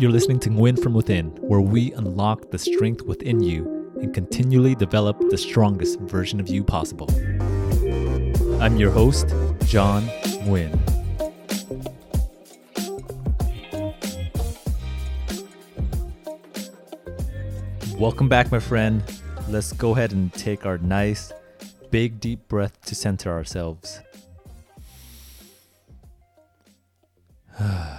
You're listening to Win from Within, where we unlock the strength within you and continually develop the strongest version of you possible. I'm your host, John Nguyen. Welcome back, my friend. Let's go ahead and take our nice, big, deep breath to center ourselves.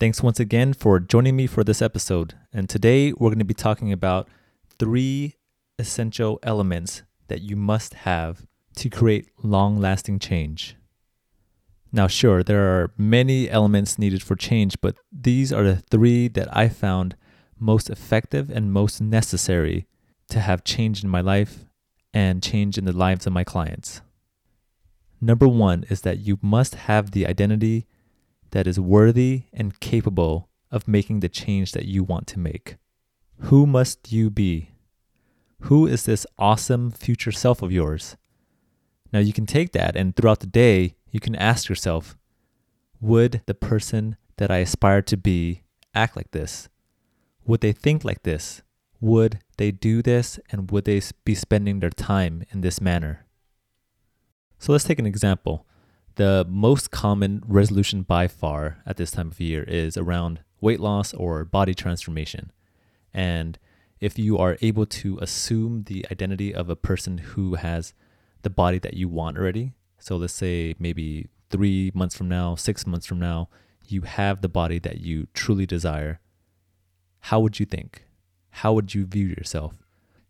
Thanks once again for joining me for this episode. And today we're going to be talking about three essential elements that you must have to create long lasting change. Now, sure, there are many elements needed for change, but these are the three that I found most effective and most necessary to have change in my life and change in the lives of my clients. Number one is that you must have the identity that is worthy and capable of making the change that you want to make. Who must you be? Who is this awesome future self of yours? Now, you can take that and throughout the day, you can ask yourself Would the person that I aspire to be act like this? Would they think like this? Would they do this? And would they be spending their time in this manner? So let's take an example. The most common resolution by far at this time of year is around weight loss or body transformation. And if you are able to assume the identity of a person who has the body that you want already, so let's say maybe three months from now, six months from now, you have the body that you truly desire, how would you think? How would you view yourself?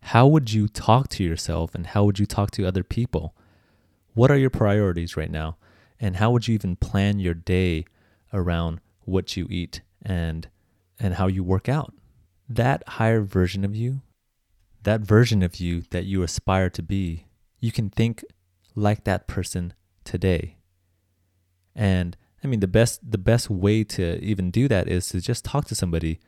How would you talk to yourself and how would you talk to other people? What are your priorities right now? And how would you even plan your day around what you eat and and how you work out? That higher version of you that version of you that you aspire to be you can think like that person today. And i mean the best the best way to even do that is to just talk to somebody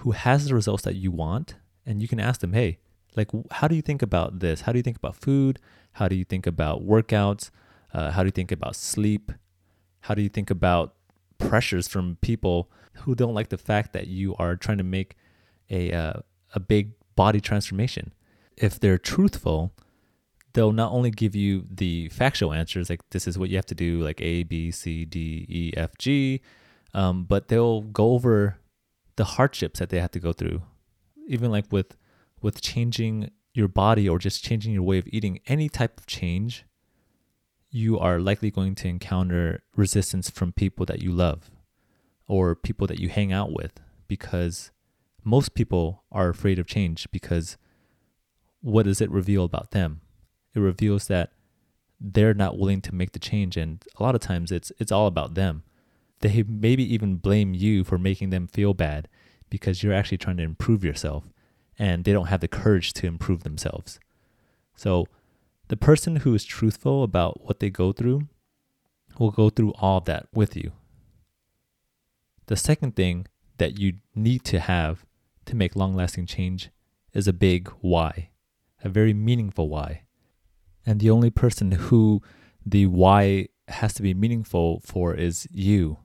who has the results that you want and you can ask them hey like how do you think about this? How do you think about food? How do you think about workouts uh, how do you think about sleep? How do you think about pressures from people who don't like the fact that you are trying to make a uh, a big body transformation? If they're truthful, they'll not only give you the factual answers, like this is what you have to do, like A, B, C, D, E, F, G, um, but they'll go over the hardships that they have to go through, even like with with changing your body or just changing your way of eating. Any type of change you are likely going to encounter resistance from people that you love or people that you hang out with because most people are afraid of change because what does it reveal about them? It reveals that they're not willing to make the change and a lot of times it's it's all about them. They maybe even blame you for making them feel bad because you're actually trying to improve yourself and they don't have the courage to improve themselves. So the person who is truthful about what they go through will go through all that with you. The second thing that you need to have to make long lasting change is a big why, a very meaningful why. And the only person who the why has to be meaningful for is you.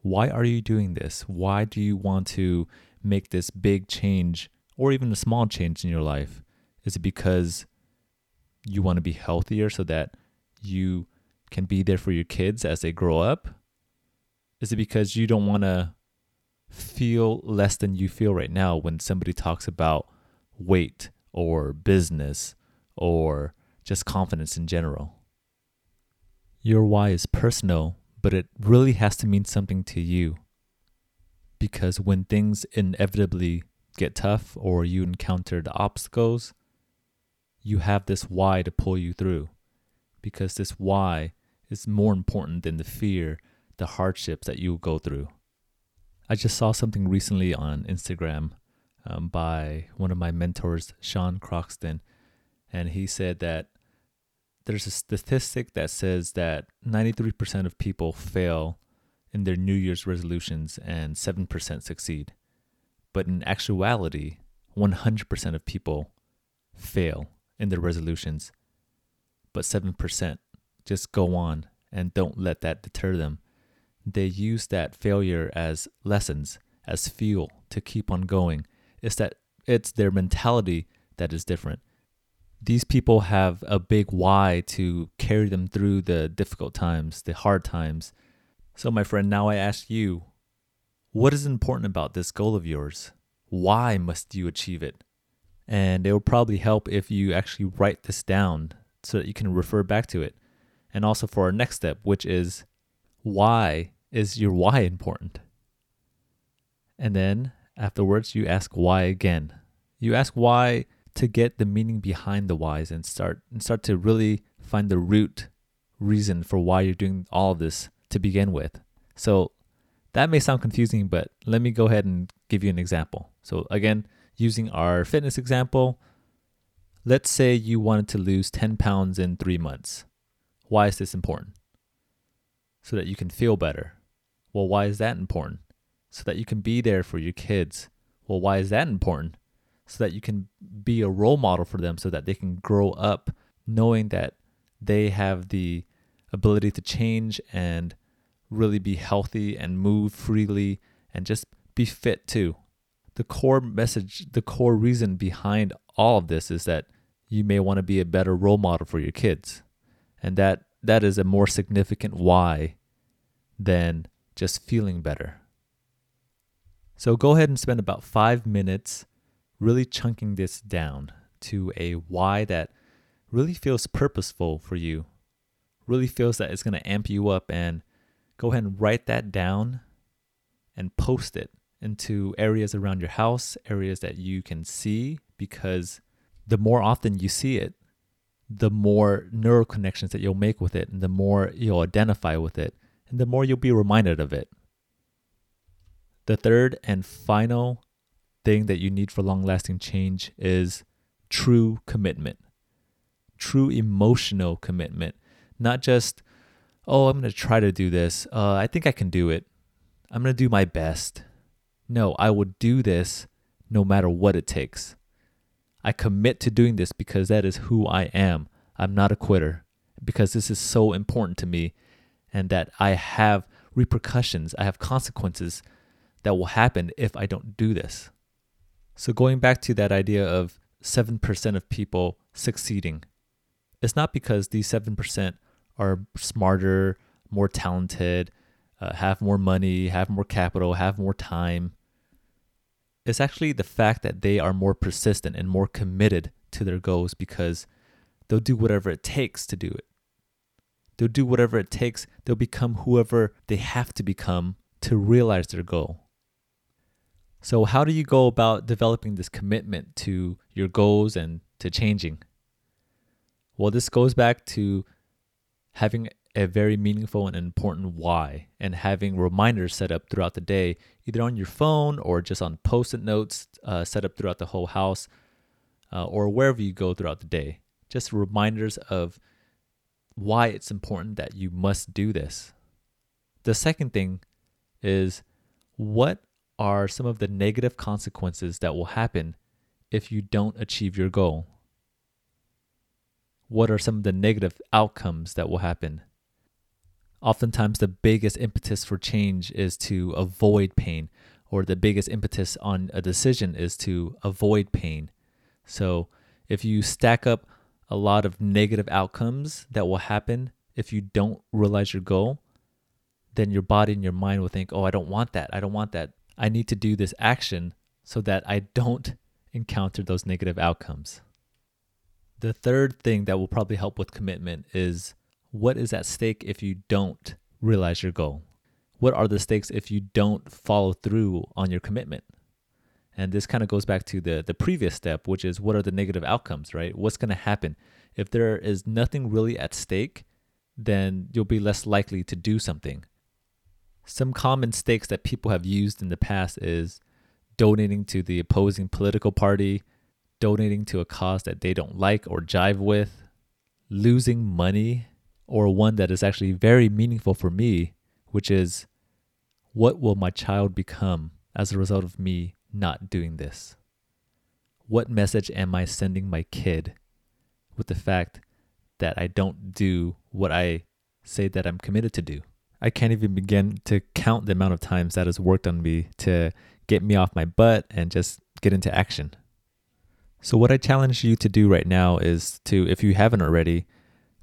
Why are you doing this? Why do you want to make this big change or even a small change in your life? Is it because you want to be healthier so that you can be there for your kids as they grow up? Is it because you don't want to feel less than you feel right now when somebody talks about weight or business or just confidence in general? Your why is personal, but it really has to mean something to you. Because when things inevitably get tough or you encounter the obstacles, you have this why to pull you through because this why is more important than the fear, the hardships that you go through. I just saw something recently on Instagram um, by one of my mentors, Sean Croxton, and he said that there's a statistic that says that 93% of people fail in their New Year's resolutions and 7% succeed. But in actuality, 100% of people fail in their resolutions, but 7% just go on and don't let that deter them. they use that failure as lessons, as fuel to keep on going. It's that it's their mentality that is different. These people have a big why to carry them through the difficult times, the hard times. So, my friend, now I ask you, what is important about this goal of yours? Why must you achieve it? And it will probably help if you actually write this down so that you can refer back to it. And also for our next step, which is why is your why important? And then afterwards, you ask why again. You ask why to get the meaning behind the whys and start and start to really find the root reason for why you're doing all of this to begin with. So that may sound confusing, but let me go ahead and give you an example. So, again, using our fitness example, let's say you wanted to lose 10 pounds in three months. Why is this important? So that you can feel better. Well, why is that important? So that you can be there for your kids. Well, why is that important? So that you can be a role model for them so that they can grow up knowing that they have the ability to change and really be healthy and move freely and just be fit too. The core message, the core reason behind all of this is that you may want to be a better role model for your kids. And that that is a more significant why than just feeling better. So go ahead and spend about 5 minutes really chunking this down to a why that really feels purposeful for you. Really feels that it's going to amp you up and go ahead and write that down and post it into areas around your house, areas that you can see, because the more often you see it, the more neural connections that you'll make with it, and the more you'll identify with it, and the more you'll be reminded of it. The third and final thing that you need for long lasting change is true commitment, true emotional commitment, not just oh, I'm going to try to do this. Uh, I think I can do it. I'm going to do my best. No, I will do this no matter what it takes. I commit to doing this because that is who I am. I'm not a quitter because this is so important to me and that I have repercussions, I have consequences that will happen if I don't do this. So, going back to that idea of 7% of people succeeding, it's not because these 7% are smarter, more talented, uh, have more money, have more capital, have more time. It's actually the fact that they are more persistent and more committed to their goals because they'll do whatever it takes to do it. They'll do whatever it takes. They'll become whoever they have to become to realize their goal. So, how do you go about developing this commitment to your goals and to changing? Well, this goes back to having a very meaningful and important why and having reminders set up throughout the day, either on your phone or just on post it notes uh, set up throughout the whole house uh, or wherever you go throughout the day. Just reminders of why it's important that you must do this. The second thing is what are some of the negative consequences that will happen if you don't achieve your goal? what are some of the negative outcomes that will happen? Oftentimes, the biggest impetus for change is to avoid pain, or the biggest impetus on a decision is to avoid pain. So, if you stack up a lot of negative outcomes that will happen if you don't realize your goal, then your body and your mind will think, oh, I don't want that. I don't want that. I need to do this action so that I don't encounter those negative outcomes. The third thing that will probably help with commitment is what is at stake if you don't realize your goal? What are the stakes if you don't follow through on your commitment? And this kind of goes back to the the previous step, which is what are the negative outcomes, right? What's going to happen if there is nothing really at stake? Then you'll be less likely to do something. Some common stakes that people have used in the past is donating to the opposing political party, donating to a cause that they don't like or jive with, losing money, or one that is actually very meaningful for me, which is what will my child become as a result of me not doing this? What message am I sending my kid with the fact that I don't do what I say that I'm committed to do? I can't even begin to count the amount of times that has worked on me to get me off my butt and just get into action. So, what I challenge you to do right now is to, if you haven't already,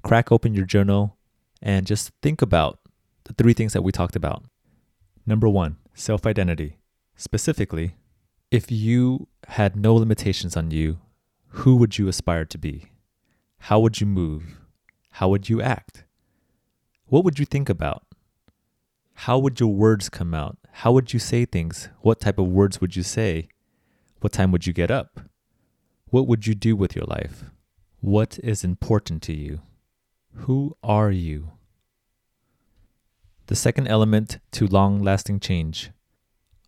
crack open your journal and just think about the three things that we talked about. Number one, self identity. Specifically, if you had no limitations on you, who would you aspire to be? How would you move? How would you act? What would you think about? How would your words come out? How would you say things? What type of words would you say? What time would you get up? What would you do with your life? What is important to you? Who are you? The second element to long lasting change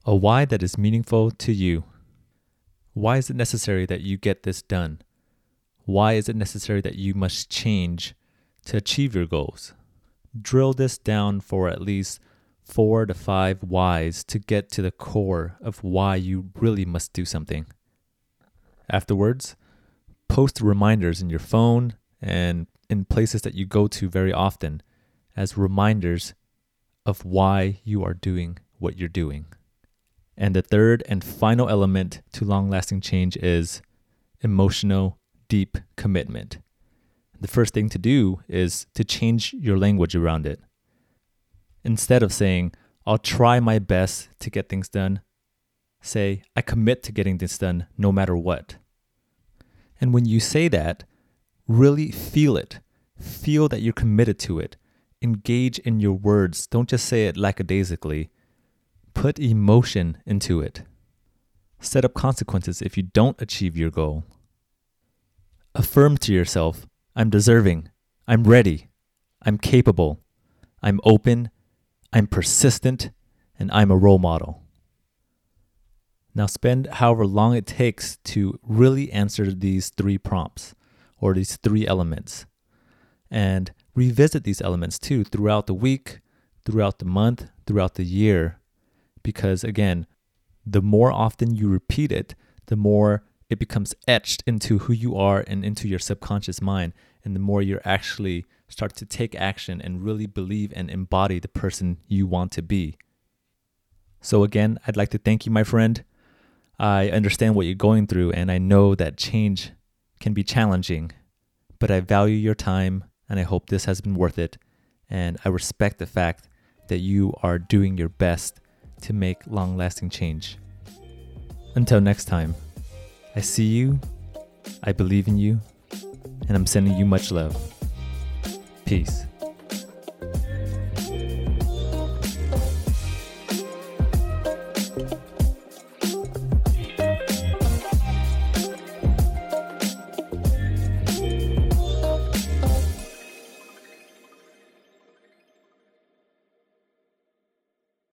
a why that is meaningful to you. Why is it necessary that you get this done? Why is it necessary that you must change to achieve your goals? Drill this down for at least four to five whys to get to the core of why you really must do something. Afterwards, post reminders in your phone and in places that you go to very often as reminders of why you are doing what you're doing. And the third and final element to long lasting change is emotional, deep commitment. The first thing to do is to change your language around it. Instead of saying, I'll try my best to get things done, say, I commit to getting this done no matter what. And when you say that, really feel it. Feel that you're committed to it. Engage in your words. Don't just say it lackadaisically. Put emotion into it. Set up consequences if you don't achieve your goal. Affirm to yourself I'm deserving. I'm ready. I'm capable. I'm open I'm persistent, and I'm a role model. Now, spend however long it takes to really answer these three prompts or these three elements. And revisit these elements too throughout the week, throughout the month, throughout the year. Because again, the more often you repeat it, the more it becomes etched into who you are and into your subconscious mind. And the more you're actually start to take action and really believe and embody the person you want to be. So, again, I'd like to thank you, my friend. I understand what you're going through, and I know that change can be challenging, but I value your time, and I hope this has been worth it. And I respect the fact that you are doing your best to make long lasting change. Until next time, I see you, I believe in you, and I'm sending you much love. Peace.